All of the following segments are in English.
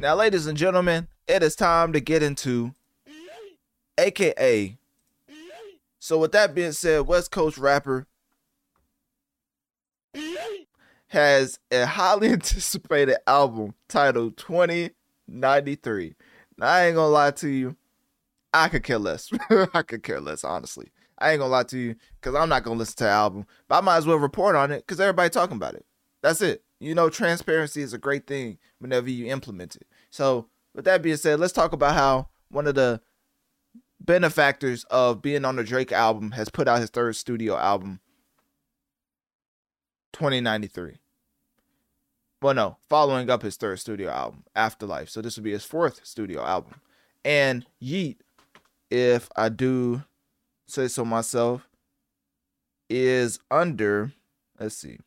Now, ladies and gentlemen, it is time to get into AKA. So, with that being said, West Coast rapper has a highly anticipated album titled 2093. Now, I ain't gonna lie to you, I could care less. I could care less, honestly. I ain't gonna lie to you, because I'm not gonna listen to the album, but I might as well report on it because everybody talking about it. That's it. You know, transparency is a great thing whenever you implement it. So, with that being said, let's talk about how one of the benefactors of being on the Drake album has put out his third studio album, 2093. Well, no, following up his third studio album, Afterlife. So, this would be his fourth studio album. And Yeat, if I do say so myself, is under, let's see,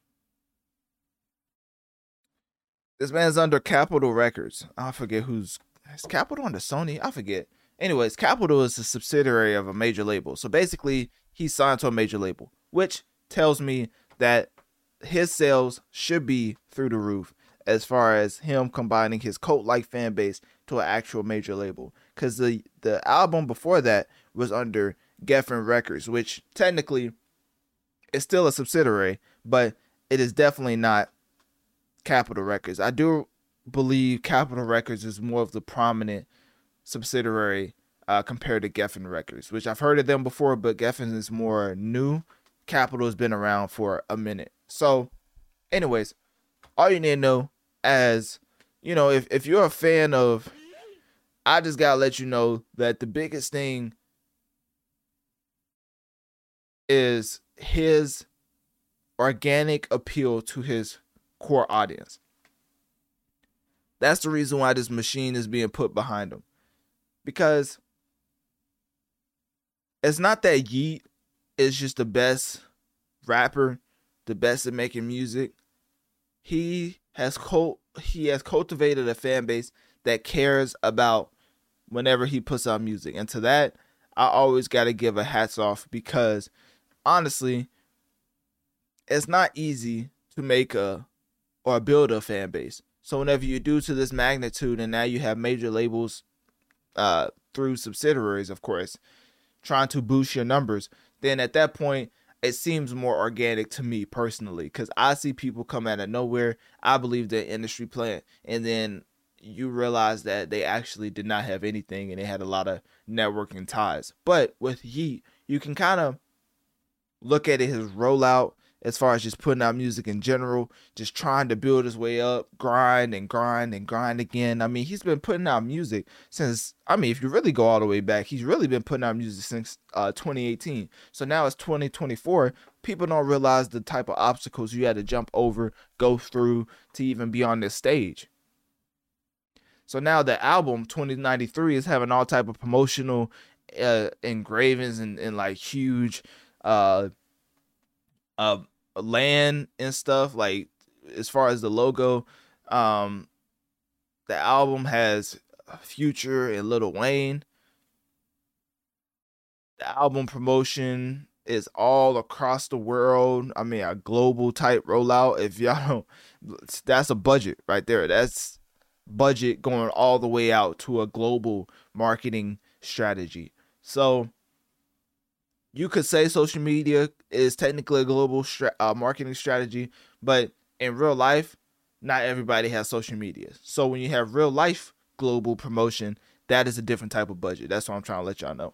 this man's under Capitol Records. I forget who's is Capitol under Sony. I forget. Anyways, Capitol is a subsidiary of a major label. So basically, he's signed to a major label, which tells me that his sales should be through the roof as far as him combining his cult-like fan base to an actual major label. Because the the album before that was under Geffen Records, which technically is still a subsidiary, but it is definitely not Capitol Records. I do believe Capitol Records is more of the prominent subsidiary uh, compared to Geffen Records, which I've heard of them before, but Geffen is more new. Capitol has been around for a minute. So, anyways, all you need to know as you know, if, if you're a fan of I just gotta let you know that the biggest thing is his organic appeal to his core audience. That's the reason why this machine is being put behind him. Because it's not that Yeat is just the best rapper, the best at making music. He has cult he has cultivated a fan base that cares about whenever he puts out music. And to that, I always got to give a hats off because honestly, it's not easy to make a or build a fan base. So whenever you do to this magnitude, and now you have major labels uh, through subsidiaries, of course, trying to boost your numbers, then at that point it seems more organic to me personally because I see people come out of nowhere. I believe the industry plan, and then you realize that they actually did not have anything and they had a lot of networking ties. But with Yeat, you can kind of look at his rollout as far as just putting out music in general, just trying to build his way up, grind and grind and grind again. I mean, he's been putting out music since, I mean, if you really go all the way back, he's really been putting out music since uh, 2018. So now it's 2024. People don't realize the type of obstacles you had to jump over, go through to even be on this stage. So now the album 2093 is having all type of promotional uh, engravings and, and like huge uh uh land and stuff like as far as the logo um the album has future and Lil Wayne. The album promotion is all across the world. I mean a global type rollout. If y'all don't that's a budget right there. That's budget going all the way out to a global marketing strategy. So you could say social media is technically a global stra- uh, marketing strategy, but in real life, not everybody has social media. So when you have real life global promotion, that is a different type of budget. That's what I'm trying to let y'all know.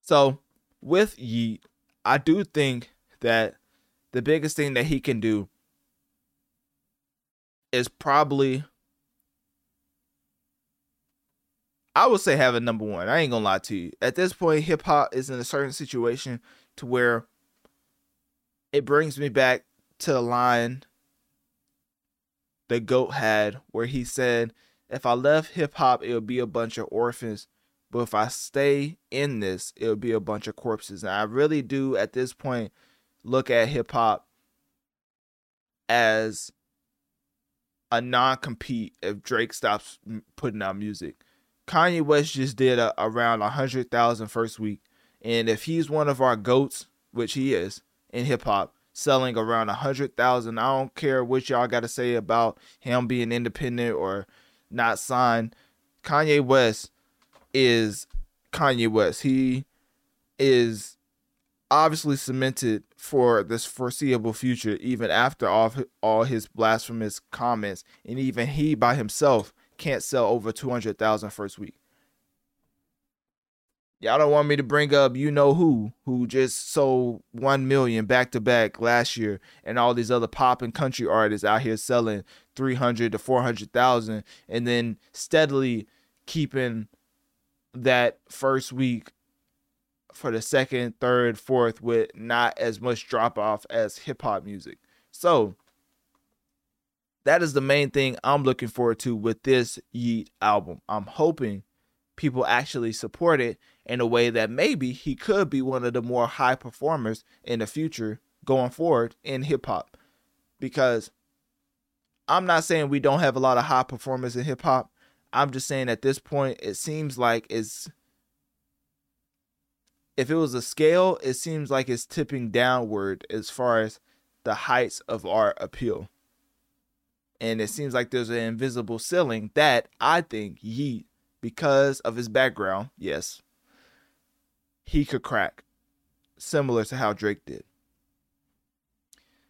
So with Yeat, I do think that the biggest thing that he can do is probably I would say have a number one. I ain't gonna lie to you. At this point, hip hop is in a certain situation to where it brings me back to the line the GOAT had where he said, If I left hip hop, it would be a bunch of orphans. But if I stay in this, it would be a bunch of corpses. And I really do at this point look at hip hop as a non compete if Drake stops putting out music. Kanye West just did a, around 100,000 first week. And if he's one of our GOATs, which he is in hip hop, selling around a 100,000, I don't care what y'all got to say about him being independent or not signed. Kanye West is Kanye West. He is obviously cemented for this foreseeable future, even after all, all his blasphemous comments. And even he by himself can't sell over 200,000 first week. Y'all don't want me to bring up you know who, who just sold 1 million back to back last year, and all these other pop and country artists out here selling 300 to 400,000 and then steadily keeping that first week for the second, third, fourth with not as much drop off as hip hop music. So that is the main thing I'm looking forward to with this Yeat album. I'm hoping people actually support it in a way that maybe he could be one of the more high performers in the future going forward in hip hop. Because I'm not saying we don't have a lot of high performers in hip hop. I'm just saying at this point, it seems like it's if it was a scale, it seems like it's tipping downward as far as the heights of our appeal. And it seems like there's an invisible ceiling that I think Yeat, because of his background, yes, he could crack, similar to how Drake did.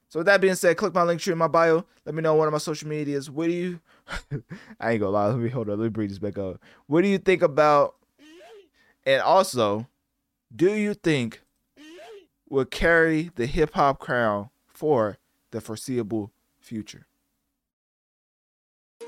So with that being said, click my Linktree in my bio. Let me know one of my social medias. What do you? I ain't gonna lie. Let me hold on. Let me bring this back up. What do you think about? And also, do you think will carry the hip hop crown for the foreseeable future?